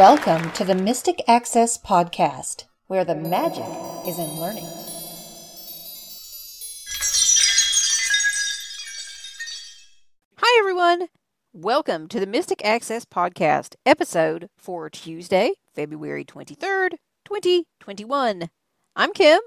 Welcome to the Mystic Access Podcast, where the magic is in learning. Hi, everyone. Welcome to the Mystic Access Podcast, episode for Tuesday, February 23rd, 2021. I'm Kim.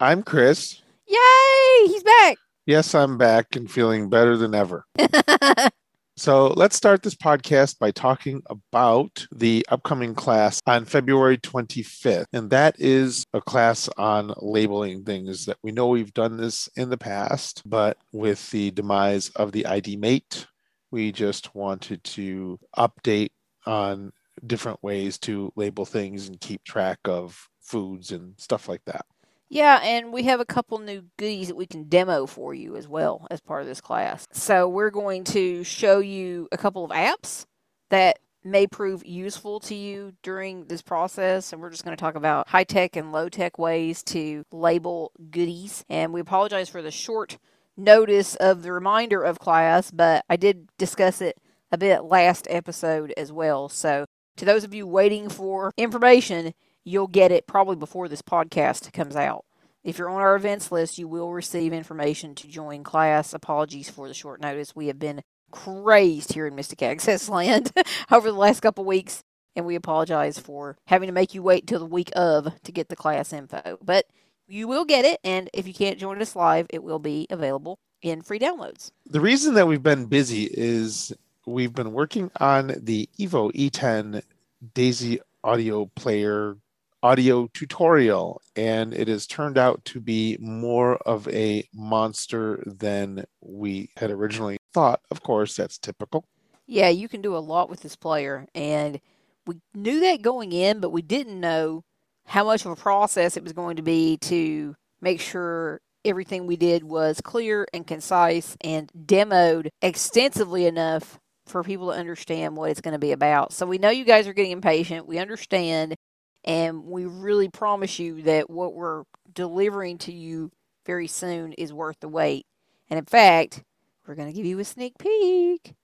I'm Chris. Yay! He's back. Yes, I'm back and feeling better than ever. So let's start this podcast by talking about the upcoming class on February 25th. And that is a class on labeling things that we know we've done this in the past, but with the demise of the ID mate, we just wanted to update on different ways to label things and keep track of foods and stuff like that. Yeah, and we have a couple new goodies that we can demo for you as well as part of this class. So we're going to show you a couple of apps that may prove useful to you during this process. And we're just going to talk about high tech and low tech ways to label goodies. And we apologize for the short notice of the reminder of class, but I did discuss it a bit last episode as well. So to those of you waiting for information, you'll get it probably before this podcast comes out. If you're on our events list, you will receive information to join class. Apologies for the short notice. We have been crazed here in Mystic Access Land over the last couple weeks, and we apologize for having to make you wait till the week of to get the class info. But you will get it, and if you can't join us live, it will be available in free downloads. The reason that we've been busy is we've been working on the Evo E10 Daisy audio player audio tutorial, and it has turned out to be more of a monster than we had originally thought. Of course, that's typical. Yeah, you can do a lot with this player, and we knew that going in, but we didn't know how much of a process it was going to be to make sure everything we did was clear and concise and demoed extensively enough for people to understand what it's going to be about. So we know you guys are getting impatient. We understand. And we really promise you that what we're delivering to you very soon is worth the wait. And in fact, we're going to give you a sneak peek.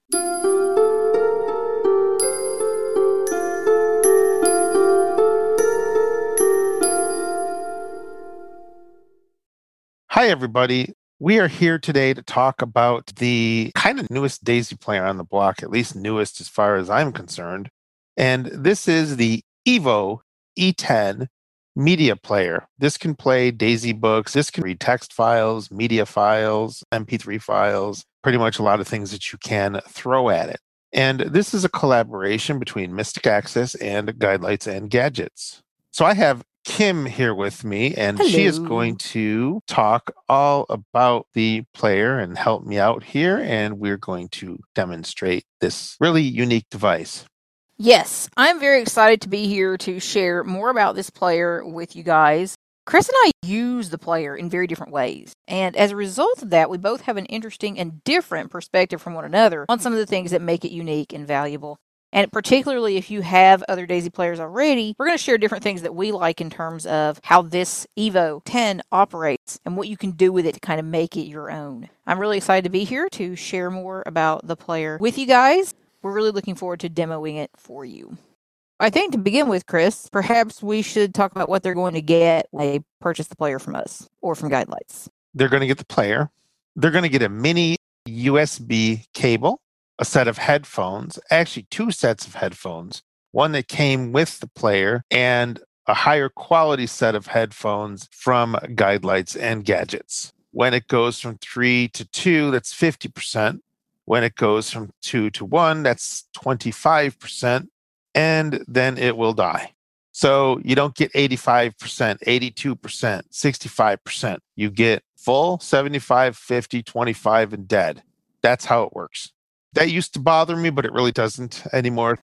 Hi, everybody. We are here today to talk about the kind of newest Daisy player on the block, at least newest as far as I'm concerned. And this is the Evo E10 media player. This can play Daisy books. This can read text files, media files, MP3 files, pretty much a lot of things that you can throw at it. And this is a collaboration between Mystic Access and Guidelights and Gadgets. So I have Kim here with me, and she is going to talk all about the player and help me out here. And we're going to demonstrate this really unique device. Yes, I'm very excited to be here to share more about this player with you guys. Chris and I use the player in very different ways. And as a result of that, we both have an interesting and different perspective from one another on some of the things that make it unique and valuable. And particularly if you have other Daisy players already, we're going to share different things that we like in terms of how this Evo 10 operates and what you can do with it to kind of make it your own. I'm really excited to be here to share more about the player with you guys. We're really looking forward to demoing it for you. I think to begin with, Chris, perhaps we should talk about what they're going to get when they purchase the player from us or from Guidelights. They're going to get the player, they're going to get a mini USB cable, a set of headphones, actually, two sets of headphones, one that came with the player, and a higher quality set of headphones from Guidelights and Gadgets. When it goes from three to two, that's 50%. When it goes from two to one, that's 25%. And then it will die. So you don't get 85%, 82%, 65%. You get full 75, 50, 25, and dead. That's how it works. That used to bother me, but it really doesn't anymore.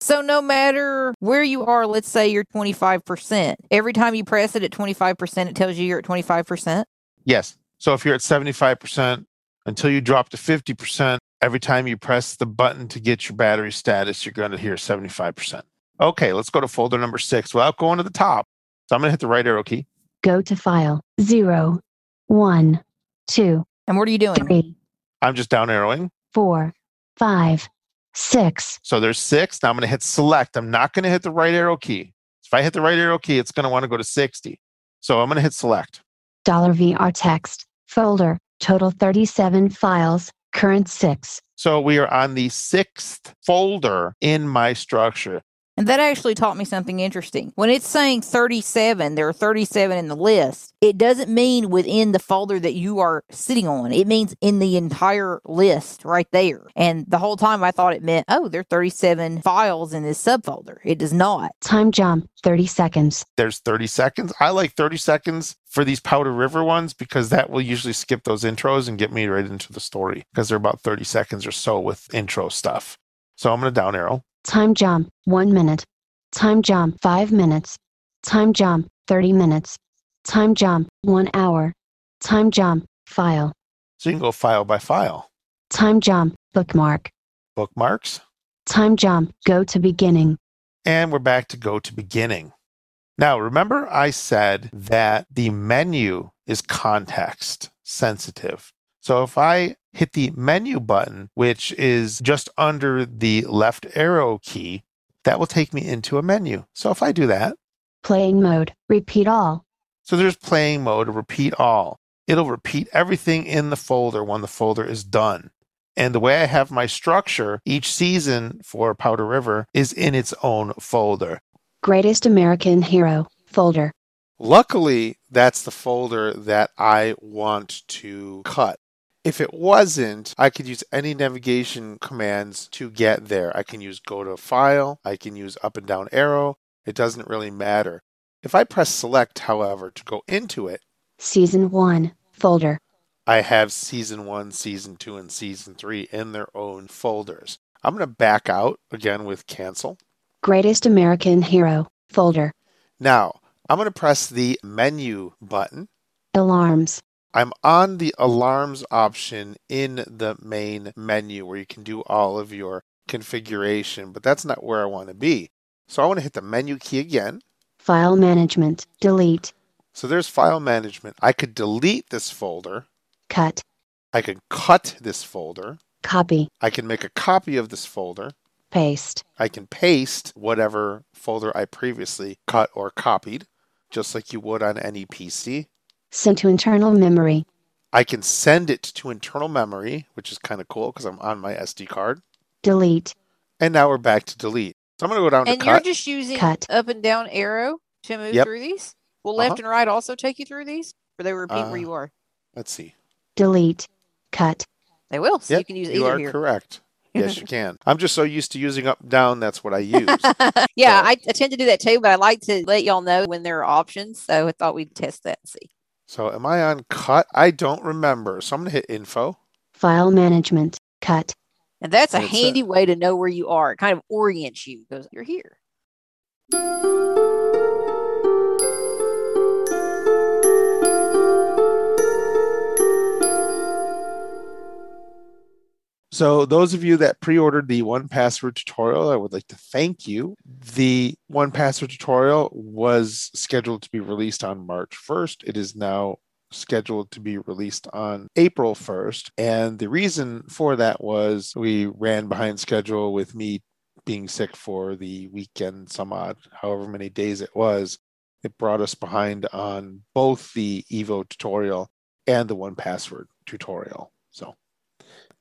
So, no matter where you are, let's say you're 25%, every time you press it at 25%, it tells you you're at 25%. Yes. So if you're at 75% until you drop to 50%, every time you press the button to get your battery status, you're going to hear 75%. Okay, let's go to folder number six without going to the top. So I'm going to hit the right arrow key. Go to file. Zero, one, two, And what are you doing? three, I'm just down arrowing. Four, five, six. So there's six. Now I'm going to hit select. I'm not going to hit the right arrow key. If I hit the right arrow key, it's going to want to go to 60. So I'm going to hit select. Dollar $VR text, folder, total 37 files, current 6. So we are on the sixth folder in my structure. And that actually taught me something interesting. When it's saying 37, there are 37 in the list, it doesn't mean within the folder that you are sitting on. It means in the entire list right there. And the whole time I thought it meant, oh, there are 37 files in this subfolder. It does not. Time jump, 30 seconds. There's 30 seconds. I like 30 seconds for these Powder River ones because that will usually skip those intros and get me right into the story because they're about 30 seconds or so with intro stuff. So I'm going to down arrow. Time jump, 1 minute. Time jump, 5 minutes. Time jump, 30 minutes. Time jump, 1 hour. Time jump, file. So you can go file by file. Time jump, bookmark. Bookmarks. Time jump, go to beginning. And we're back to go to beginning. Now, remember I said that the menu is context sensitive. So if I hit the menu button, which is just under the left arrow key, that will take me into a menu. So if I do that, Playing mode, repeat all. so there's playing mode, repeat all. It'll repeat everything in the folder when the folder is done. And the way I have my structure, each season for Powder River is in its own folder. Greatest American Hero, folder. Luckily, that's the folder that I want to cut. If it wasn't, I could use any navigation commands to get there. I can use go to file, I can use up and down arrow. It doesn't really matter. If I press select, however, to go into it, Season 1, folder. I have season one, season two, and season three in their own folders. I'm going to back out again with cancel. Greatest American Hero, folder. Now, I'm going to press the menu button. Alarms. I'm on the alarms option in the main menu where you can do all of your configuration, but that's not where I want to be. So I want to hit the menu key again. File management, delete, So there's file management. I could delete this folder. cut, I could cut this folder. copy, I can make a copy of this folder. paste. I can paste whatever folder I previously cut or copied, just like you would on any PC. Send to internal memory. I can send it to internal memory, which is kind of cool because I'm on my SD card. Delete. And now we're back to delete. So I'm going to go down And to you're cut. just using Cut. up and down arrow to move Yep. through these? Will left Uh-huh. and right also take you through these? Or they repeat Uh, where you are? Let's see. Delete. Cut. They will. So Yep, you can use you either are here. correct. Yes, you can. I'm just so used to using up down. That's what I use. yeah, So- I, I tend to do that too, but I like to let y'all know when there are options. So I thought we'd test that and see. So am I on cut? I don't remember. So I'm going to hit info. File management, cut. And that's a And it's a- handy way to know where you are. It kind of orients you because you're here. So, those of you that pre ordered the 1Password tutorial, I would like to thank you. The 1Password tutorial was scheduled to be released on March 1st. It is now scheduled to be released on April 1st. And the reason for that was we ran behind schedule with me being sick for the weekend, some odd, however many days it was. It brought us behind on both the Evo tutorial and the 1Password tutorial. So,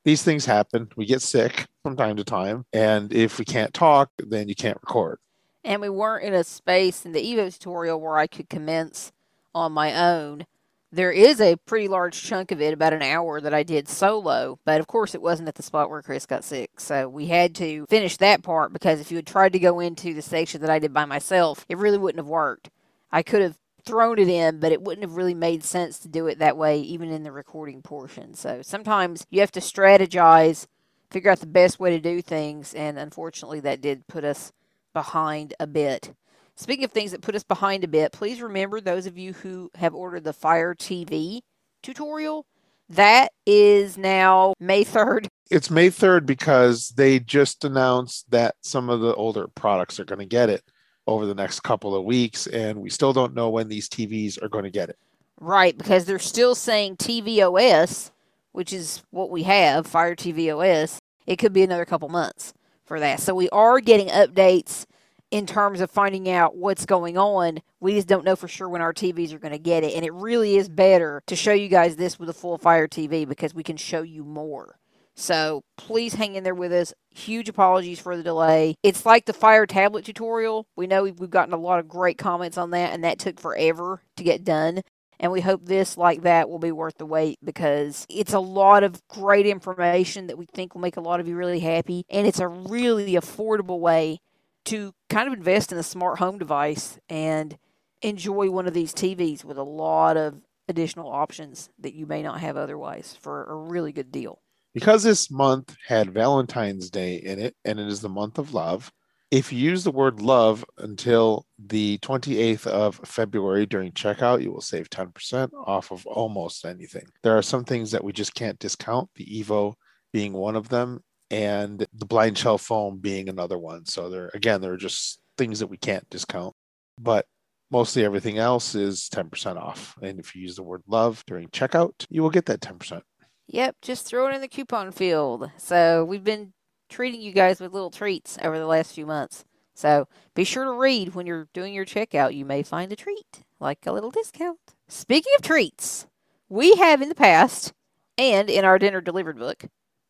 these things happen. We get sick from time to time. And if we can't talk, then you can't record. And we weren't in a space in the Evo tutorial where I could commence on my own. There is a pretty large chunk of it, about an hour, that I did solo, but of course it wasn't at the spot where Chris got sick. So we had to finish that part because if you had tried to go into the section that I did by myself, it really wouldn't have worked. I could have thrown it in, but it wouldn't have really made sense to do it that way, even in the recording portion. So sometimes you have to strategize, figure out the best way to do things, and unfortunately, that did put us behind a bit. Speaking of things that put us behind a bit, please remember those of you who have ordered the Fire TV tutorial. That is now May 3rd. It's May 3rd because they just announced that some of the older products are going to get it over the next couple of weeks. And we still don't know when these TVs are going to get it. Right, because they're still saying TVOS, which is what we have, Fire TVOS. It could be another couple months. for that. So we are getting updates in terms of finding out what's going on. We just don't know for sure when our TVs are going to get it. And it really is better to show you guys this with a full Fire TV because we can show you more. So please hang in there with us. Huge apologies for the delay. It's like the Fire tablet tutorial. We know we've gotten a lot of great comments on that, and that took forever to get done. And we hope this, like that, will be worth the wait because it's a lot of great information that we think will make a lot of you really happy. And it's a really affordable way to kind of invest in a smart home device and enjoy one of these TVs with a lot of additional options that you may not have otherwise for a really good deal. Because this month had Valentine's Day in it, and it is the month of love, if you use the word love until the 28th of February during checkout, you will save 10% off of almost anything. There are some things that we just can't discount, the Evo being one of them, and the BlindShell foam being another one. So there again, there are just things that we can't discount. But mostly everything else is 10% off. And if you use the word love during checkout, you will get that 10%. Yep, just throw it in the coupon field. So we've been treating you guys with little treats over the last few months. So be sure to read when you're doing your checkout. You may find a treat, like a little discount. Speaking of treats, we have in the past and in our dinner delivered book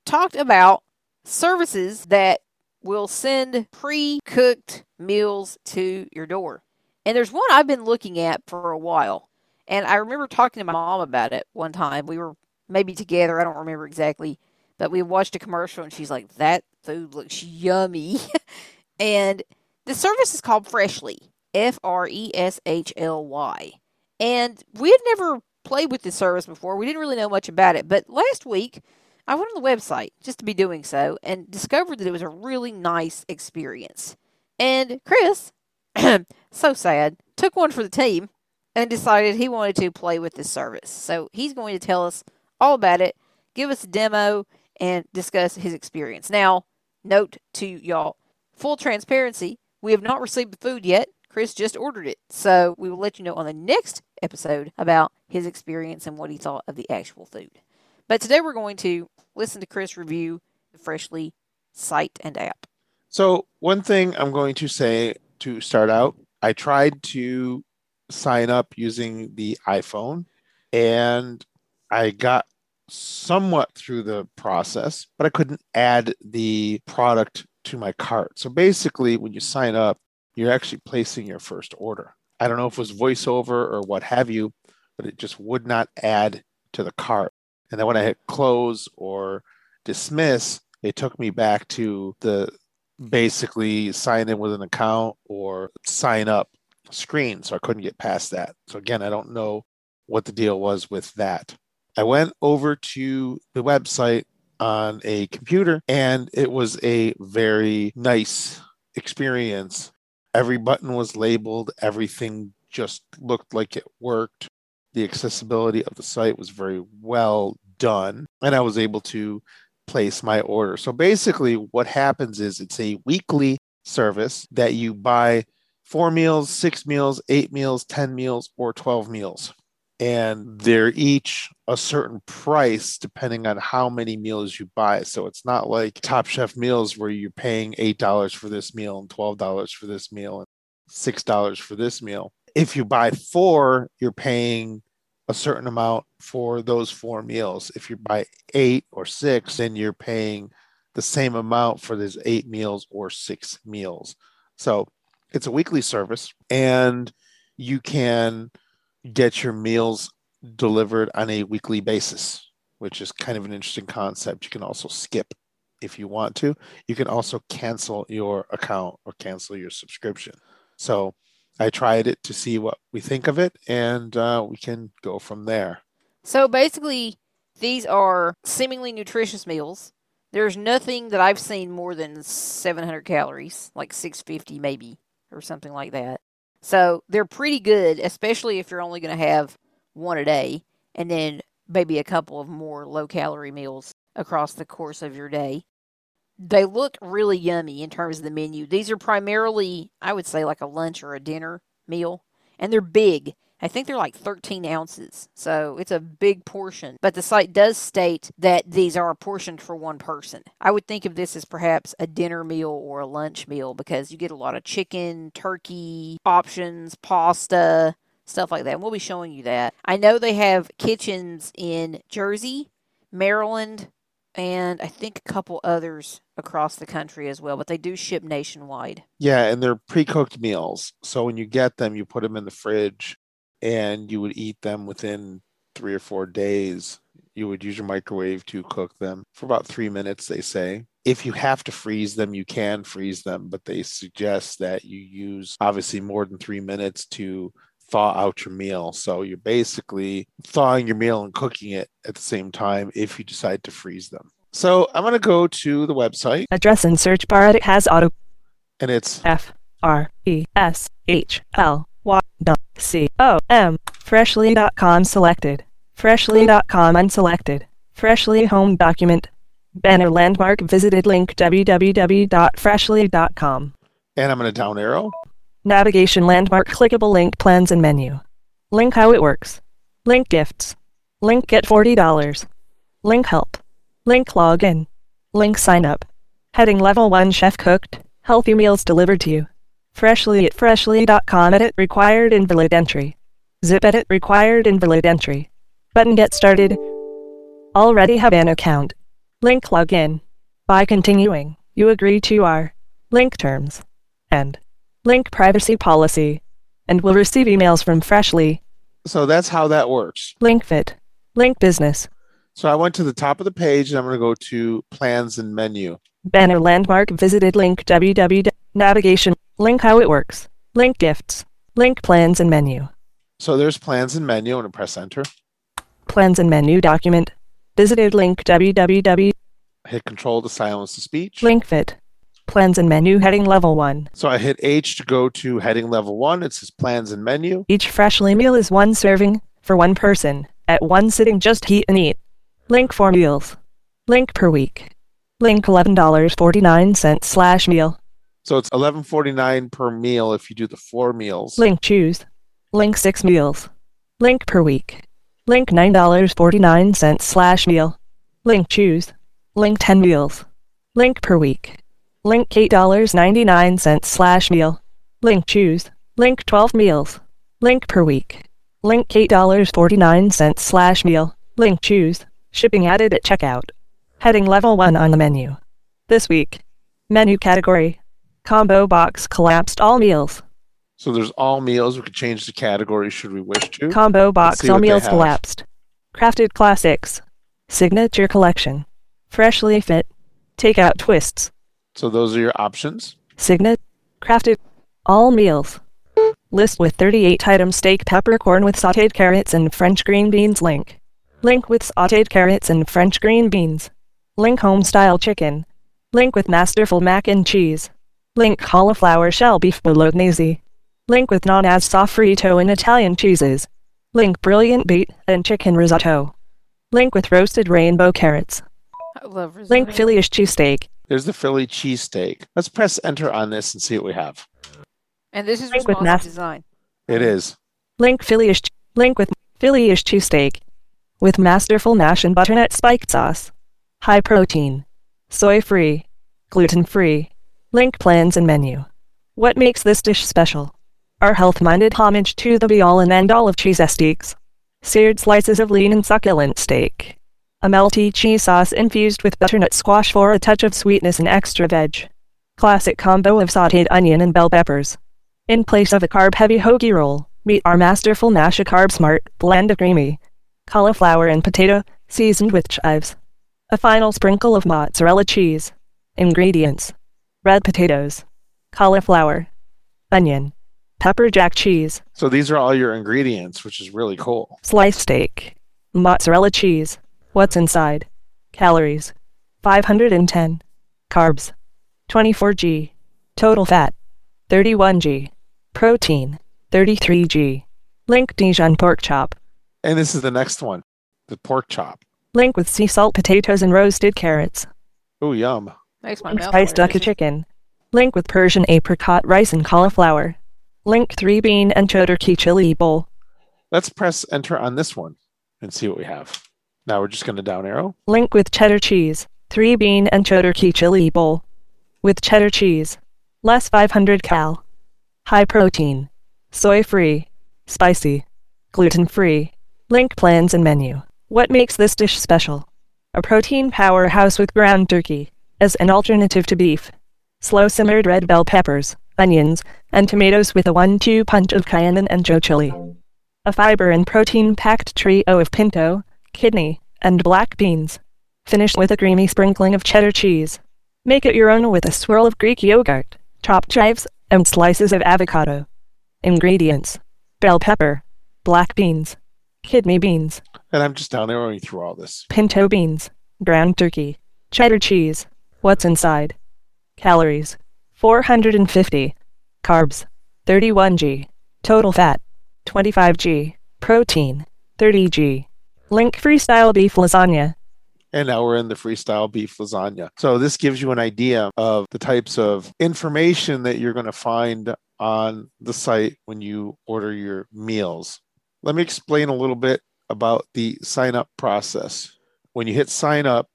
talked about services that will send pre cooked meals to your door. And there's one I've been looking at for a while. And I remember talking to my mom about it one time. We were maybe together. I don't remember exactly. But we watched a commercial and she's like, that food looks yummy. and the service is called Freshly, F R E S H L Y. And we had never played with this service before. We didn't really know much about it. But last week, I went on the website just to be doing so and discovered that it was a really nice experience. And Chris, so sad, took one for the team and decided he wanted to play with this service. So he's going to tell us all about it, give us a demo, and discuss his experience. Now, note to y'all full transparency, we have not received the food yet. Chris just ordered it. So we will let you know on the next episode about his experience and what he thought of the actual food. But today we're going to listen to Chris review the Freshly site and app. So, one thing I'm going to say to start out, I tried to sign up using the iPhone and I got somewhat through the process, but I couldn't add the product to my cart. So basically, when you sign up, you're actually placing your first order. I don't know if it was voiceover or what have you, but it just would not add to the cart. And then when I hit close or dismiss, it took me back to the basically sign in with an account or sign up screen. So I couldn't get past that. So again, I don't know what the deal was with that. I went over to the website on a computer and it was a very nice experience. Every button was labeled, everything just looked like it worked. The accessibility of the site was very well done, and I was able to place my order. So basically, what happens is it's a weekly service that you buy four meals, six meals, eight meals, 10 meals, or 12 meals and they're each a certain price depending on how many meals you buy. So it's not like Top Chef meals where you're paying $8 for this meal and $12 for this meal and $6 for this meal. If you buy four, you're paying a certain amount for those four meals. If you buy eight or six, then you're paying the same amount for those eight meals or six meals. So it's a weekly service and you can get your meals delivered on a weekly basis, which is kind of an interesting concept. You can also skip if you want to. You can also cancel your account or cancel your subscription. So I tried it to see what we think of it, and uh, we can go from there. So basically, these are seemingly nutritious meals. There's nothing that I've seen more than 700 calories, like 650 maybe, or something like that. So they're pretty good, especially if you're only going to have one a day and then maybe a couple of more low calorie meals across the course of your day. They look really yummy in terms of the menu. These are primarily, I would say, like a lunch or a dinner meal, and they're big. I think they're like 13 ounces, so it's a big portion. But the site does state that these are portioned for one person. I would think of this as perhaps a dinner meal or a lunch meal because you get a lot of chicken, turkey options, pasta, stuff like that. And we'll be showing you that. I know they have kitchens in Jersey, Maryland, and I think a couple others across the country as well, but they do ship nationwide. Yeah, and they're pre-cooked meals. So when you get them, you put them in the fridge and you would eat them within 3 or 4 days. You would use your microwave to cook them for about 3 minutes, they say. If you have to freeze them, you can freeze them, but they suggest that you use obviously more than 3 minutes to thaw out your meal. So you're basically thawing your meal and cooking it at the same time if you decide to freeze them. So I'm going to go to the website Address in search bar It has auto and it's F R E S H L Y dot C O M freshly.com selected. Freshly.com unselected. Freshly home document. Banner landmark visited link www.freshly.com. and I'm going to down arrow. Navigation landmark clickable link plans and menu. Link how it works. Link gifts. Link get $40. Link help. Link login. Link sign up. Heading level 1 chef cooked, healthy meals delivered to you. Freshly at freshly.com edit required invalid entry. Zip edit required invalid entry. Button get started. Already have an account. Link login. By continuing, you agree to our link terms and link privacy policy and will receive emails from Freshly, So that's how that works. Link Fit, Link Business, So I went to the top of the page and I'm going to go to plans and menu. Banner Landmark visited link www navigation link how it works. Link gifts. Link plans and menu. So there's plans and menu. To press enter. plans and menu document. Visited link www. Hit control to silence the speech. link fit. Plans and menu heading level 1 So I hit H to go to heading level one. It says plans and menu. each freshly meal is one serving for one person. At one sitting just heat and eat. Link for meals. Link per week. Link $11.49 slash meal So it's 11.49 per meal if you do the four meals. Link choose. Link six meals. Link per week. Link $9.49 slash meal. Link choose. Link 10 meals. Link per week. Link $8.99 slash meal. Link choose. Link 12 meals. Link per week. Link $8.49 slash meal. Link choose. Shipping added at checkout. Heading level 1 on the menu. This week. Menu category. Combo box collapsed all meals. So there's all meals. We could change the category should we wish to. Combo box all meals collapsed. Crafted classics. Signature collection. Freshly fit. Takeout twists. So those are your options. Signet. Crafted. All meals. List with 38 items steak peppercorn with sauteed carrots and French green beans link. Link with sauteed carrots and French green beans. Link home style chicken. Link with masterful mac and cheese. Link cauliflower shell beef bolognese. Link with Nonna's sofrito and Italian cheeses. Link brilliant beet and chicken risotto. Link with roasted rainbow carrots. I love Link risotto. Philly cheesesteak. There's the Philly cheesesteak. Let's press enter on this and see what we have. And this is Link with responsive mas- design. It is. Link Philly Link with Philly cheesesteak. With masterful mash and butternut spiked sauce. High protein. Soy free. Gluten free. Link plans and menu. What makes this dish special? Our health minded homage to the be all and end all of cheese steaks. Seared slices of lean and succulent steak. A melty cheese sauce infused with butternut squash for a touch of sweetness and extra veg. Classic combo of sauteed onion and bell peppers. In place of a carb heavy hoagie roll, meet our masterful mash a carb smart blend of creamy cauliflower and potato, seasoned with chives. A final sprinkle of mozzarella cheese. Ingredients red potatoes, cauliflower, onion, pepper jack cheese, So these are all your ingredients, which is really cool. sliced steak, mozzarella cheese. What's inside? Calories 510. Carbs 24g. Total fat 31g. Protein 33g. Link Dijon pork chop. And this is the next one, the pork chop. Link with sea salt potatoes and roasted carrots. Oh, yum. Makes my Link mouth spiced water. duck chicken. Link with Persian apricot rice and cauliflower. Link 3 bean and chodorki chili bowl. Let's press enter on this one and see what we have. Now we're just going to down arrow. Link with cheddar cheese. 3 bean and Chodorki chili bowl. With cheddar cheese. Less 500 cal. High protein. Soy free. Spicy. Gluten free. Link plans and menu. What makes this dish special? A protein powerhouse with ground turkey. As an alternative to beef. Slow simmered red bell peppers, onions, and tomatoes with a one two punch of cayenne and Joe chili. A fiber and protein packed trio of pinto, kidney, and black beans. Finish with a creamy sprinkling of cheddar cheese. Make it your own with a swirl of Greek yogurt, chopped chives, and slices of avocado. Ingredients bell pepper, black beans, kidney beans, And I'm just down arrowing through all this. pinto beans, ground turkey, cheddar cheese. What's inside? Calories 450. Carbs 31g. Total fat 25g. Protein 30g. Link freestyle beef lasagna. And now we're in the freestyle beef lasagna. So this gives you an idea of the types of information that you're going to find on the site when you order your meals. Let me explain a little bit about the sign up process. When you hit sign up,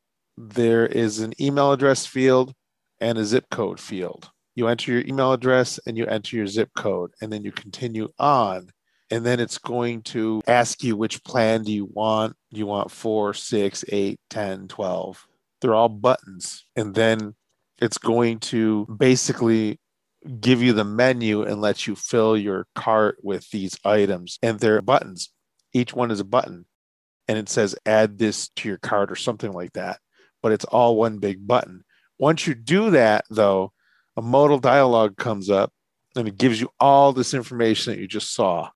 there is an email address field and a zip code field. You enter your email address and you enter your zip code, and then you continue on and then it's going to ask you which plan do you want. Do you want 4 6 8 10 12 they're all buttons and then it's going to basically give you the menu and let you fill your cart with these items and they're buttons. Each one is a button and it says add this to your cart or something like that but it's all one big button once you do that though a modal dialog comes up and it gives you all this information that you just saw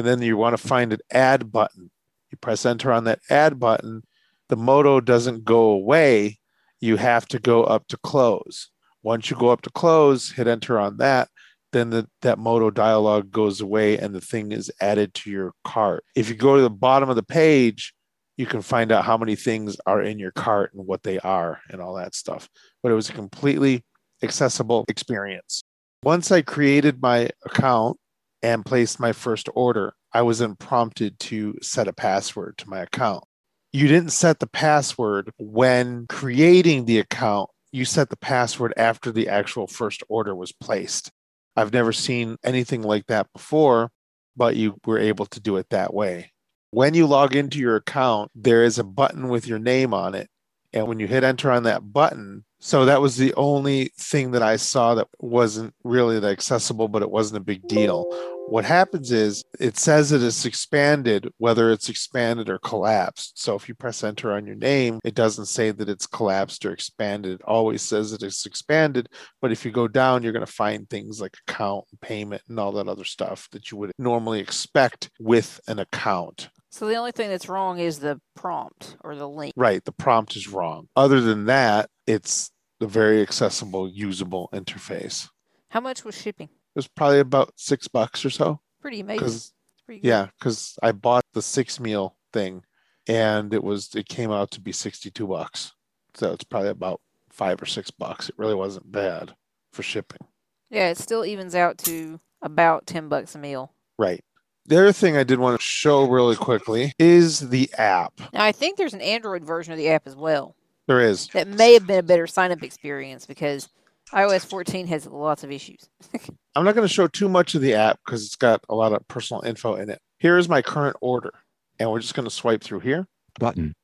and then you want to find an add button. You press enter on that add button. The modal doesn't go away. You have to go up to close. Once you go up to close, hit enter on that, then the, that modal dialog goes away and the thing is added to your cart. If you go to the bottom of the page, you can find out how many things are in your cart and what they are and all that stuff. But it was a completely accessible experience. Once I created my account, and placed my first order, I was then prompted to set a password to my account. You didn't set the password when creating the account, you set the password after the actual first order was placed. I've never seen anything like that before, but you were able to do it that way. When you log into your account, there is a button with your name on it. And when you hit enter on that button, so that was the only thing that I saw that wasn't really that accessible, but it wasn't a big deal. What happens is it says that it's expanded, whether it's expanded or collapsed. So if you press enter on your name, it doesn't say that it's collapsed or expanded. It always says that it's expanded. But if you go down, you're going to find things like account payment and all that other stuff that you would normally expect with an account. So the only thing that's wrong is the prompt or the link. Right. The prompt is wrong. Other than that, it's a very accessible, usable interface. How much was shipping? It was probably about six bucks or so. Pretty amazing. Because pretty yeah, because I bought the six meal thing, and it was it came out to be sixty two bucks. So it's probably about five or six bucks. It really wasn't bad for shipping. Yeah, it still evens out to about ten bucks a meal. Right. The other thing I did want to show really quickly is the app. Now I think there's an Android version of the app as well. There is. That may have been a better sign up experience because iOS 14 has lots of issues. I'm not going to show too much of the app because it's got a lot of personal info in it. Here is my current order, and we're just going to swipe through here. Button.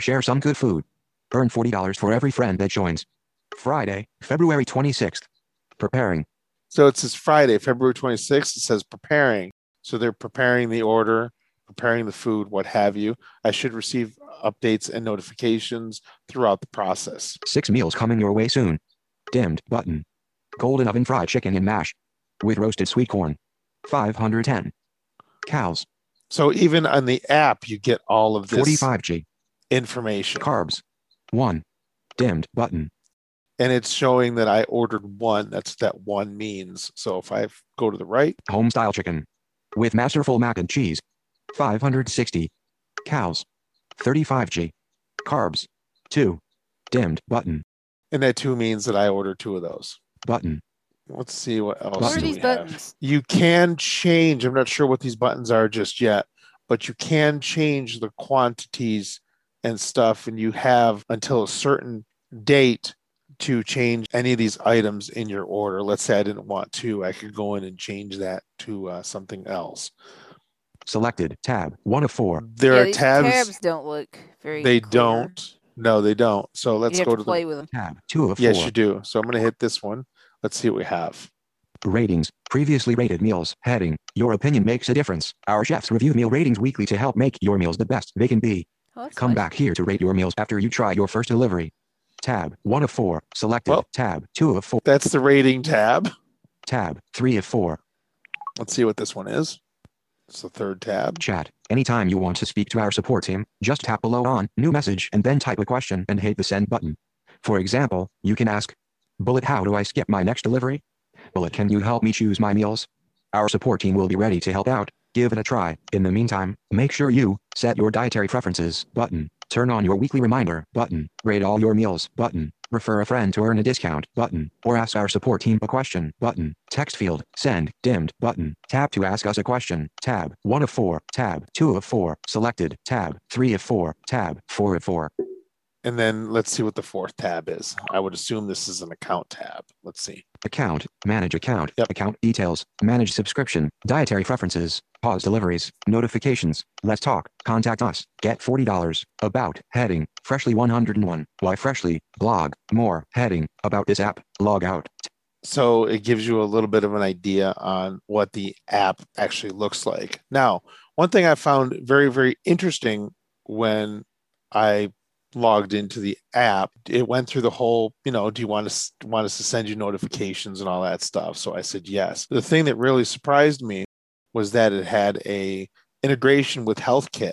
Share some good food. Earn $40 for every friend that joins. Friday, February 26th. Preparing. So it says Friday, February 26th. It says preparing. So they're preparing the order, preparing the food, what have you. I should receive updates and notifications throughout the process. Six meals coming your way soon. Dimmed button. Golden oven fried chicken and mash. With roasted sweet corn. 510. Cows. So even on the app, you get all of this 45G. information. Carbs. 1. Dimmed button. And it's showing that I ordered one. That's what that one means. So if I go to the right, Home style chicken. With masterful mac and cheese. 560. Cows. 35G. Carbs. 2. Dimmed button. and that two means that I order two of those. Button. Let's see what else. What are these we have. buttons? You can change. I'm not sure what these buttons are just yet, but you can change the quantities and stuff, and you have until a certain date to change any of these items in your order. Let's say I didn't want to, I could go in and change that to uh, something else. Selected. Tab. 1 of 4. There yeah, are tabs, tabs don't look very. they clear. don't. No, they don't. So let's you have go to, to, play the. with them. Tab. 2 of 4. Yes, you do. So I'm going to hit this one. Let's see what we have. Ratings. Previously rated meals. Heading. Your opinion makes a difference. Our chefs review meal ratings weekly to help make your meals the best they can be. Oh, Come nice. back here to rate your meals after you try your first delivery. Tab. 1 of 4. Selected. Well- tab. 2 of 4. That's the rating tab. Tab. 3 of 4. Let's see what this one is. It's the third tab. Chat. Anytime you want to speak to our support team, just tap below on New Message and then type a question and hit the send button. For example, you can ask, Bullet, how do I skip my next delivery? Bullet, can you help me choose my meals? Our support team will be ready to help out. Give it a try. In the meantime, make sure you set your dietary preferences button. Turn on your weekly reminder button. Rate all your meals button. Refer a friend to earn a discount button. Or ask our support team a question button. Text field. Send. Dimmed button. Tab to ask us a question. Tab. 1 of 4. Tab. 2 of 4. Selected. Tab. 3 of 4. Tab. 4 of 4. And then let's see what the fourth tab is. I would assume this is an account tab. Let's see. Account. Manage account. Yep. Account details. Manage subscription. Dietary preferences. Pause deliveries. Notifications. Let's talk. Contact us. Get $40. About. Heading. Freshly 101. Why Freshly? Blog. More. Heading. About this app. Log out. So it gives you a little bit of an idea on what the app actually looks like. Now, one thing I found very, very interesting when I logged into the app, it went through the whole, you know, do you want us want us to send you notifications and all that stuff? So I said yes. The thing that really surprised me was that it had a integration with HealthKit.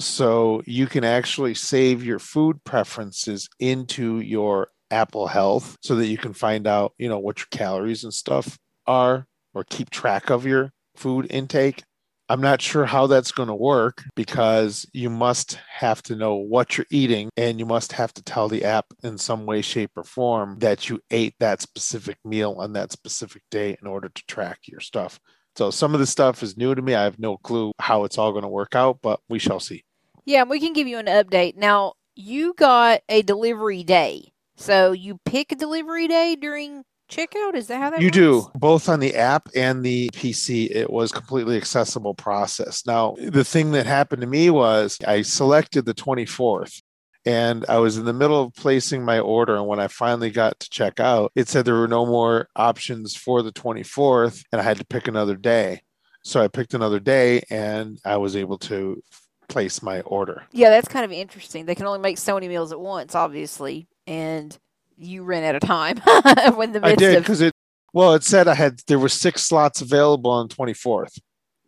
So you can actually save your food preferences into your Apple Health so that you can find out, you know, what your calories and stuff are or keep track of your food intake. I'm not sure how that's going to work because you must have to know what you're eating and you must have to tell the app in some way, shape, or form that you ate that specific meal on that specific day in order to track your stuff. So some of this stuff is new to me. I have no clue how it's all going to work out, but we shall see. Yeah, we can give you an update. Now, you got a delivery day. So you pick a delivery day during checkout? Is that how that You works? do both on the app and the PC. It was completely accessible process. Now, the thing that happened to me was I selected the 24th and I was in the middle of placing my order. And when I finally got to check out, it said there were no more options for the 24th and I had to pick another day. So I picked another day and I was able to place my order. Yeah, that's kind of interesting. They can only make so many meals at once, obviously, and you ran out of time when the I did of because it, well, it said I had, there were six slots available on 24th.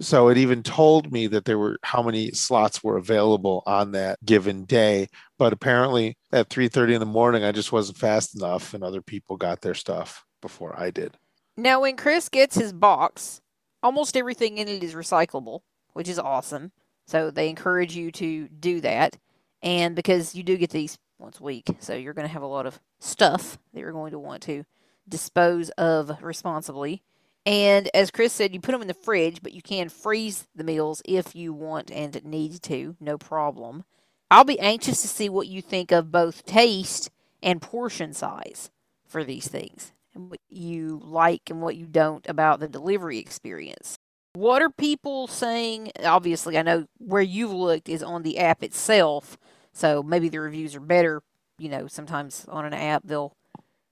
So it even told me that there were how many slots were available on that given day. But apparently at 3:30 in the morning, I just wasn't fast enough, and other people got their stuff before I did. Now, when Chris gets his box, almost everything in it is recyclable, which is awesome. So they encourage you to do that. And because you do get these once a week, so you're going to have a lot of stuff that you're going to want to dispose of responsibly. And as Chris said, you put them in the fridge, but you can freeze the meals if you want and need to, no problem. I'll be anxious to see what you think of both taste and portion size for these things and what you like and what you don't about the delivery experience. What are people saying? Obviously, I know where you've looked is on the app itself, so maybe the reviews are better. You know, sometimes on an app they'll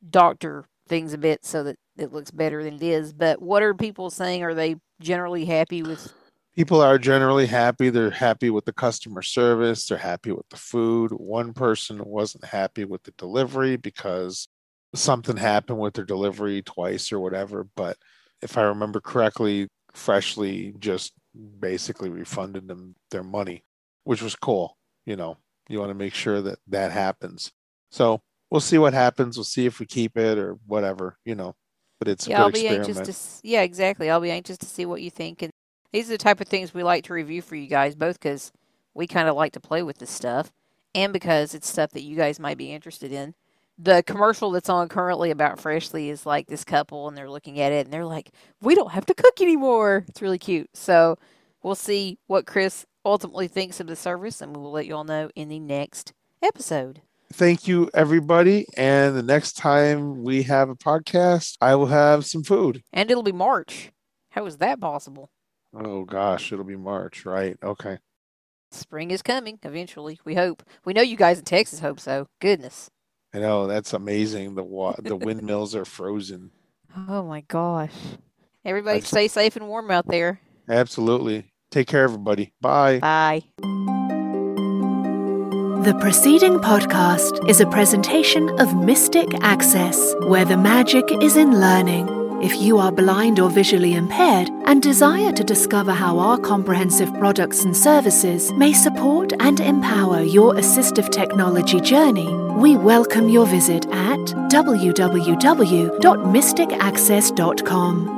doctor things a bit so that it looks better than it is. But what are people saying? Are they generally happy with? People are generally happy. They're happy with the customer service. They're happy with the food. One person wasn't happy with the delivery because something happened with their delivery twice or whatever. But if I remember correctly, Freshly just basically refunded them their money, which was cool. You know, you want to make sure that that happens. So we'll see what happens. We'll see if we keep it or whatever, you know. But it's a yeah, I'll be experiment. anxious to. Yeah, exactly. I'll be anxious to see what you think. And these are the type of things we like to review for you guys, both because we kind of like to play with this stuff, and because it's stuff that you guys might be interested in. The commercial that's on currently about Freshly is like this couple, and they're looking at it, and they're like, "We don't have to cook anymore." It's really cute. So we'll see what Chris ultimately thinks of the service, and we will let you all know in the next episode. Thank you, everybody. And the next time we have a podcast, I will have some food. And it'll be March. How is that possible? Oh, gosh, it'll be March, right? Okay. Spring is coming eventually. We hope. We know you guys in Texas hope so. Goodness. I know that's amazing. The wa- the windmills are frozen. Oh my gosh. Everybody That's- stay safe and warm out there. Absolutely. Take care, everybody. Bye. Bye. The preceding podcast is a presentation of Mystic Access, where the magic is in learning. If you are blind or visually impaired and desire to discover how our comprehensive products and services may support and empower your assistive technology journey, we welcome your visit at www.mysticaccess.com.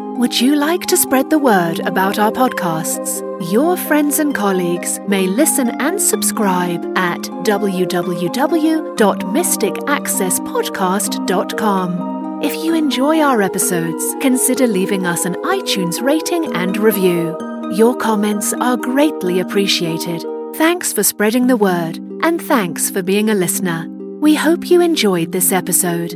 Would you like to spread the word about our podcasts? Your friends and colleagues may listen and subscribe at www.mysticaccesspodcast.com. If you enjoy our episodes, consider leaving us an iTunes rating and review. Your comments are greatly appreciated. Thanks for spreading the word, and thanks for being a listener. We hope you enjoyed this episode.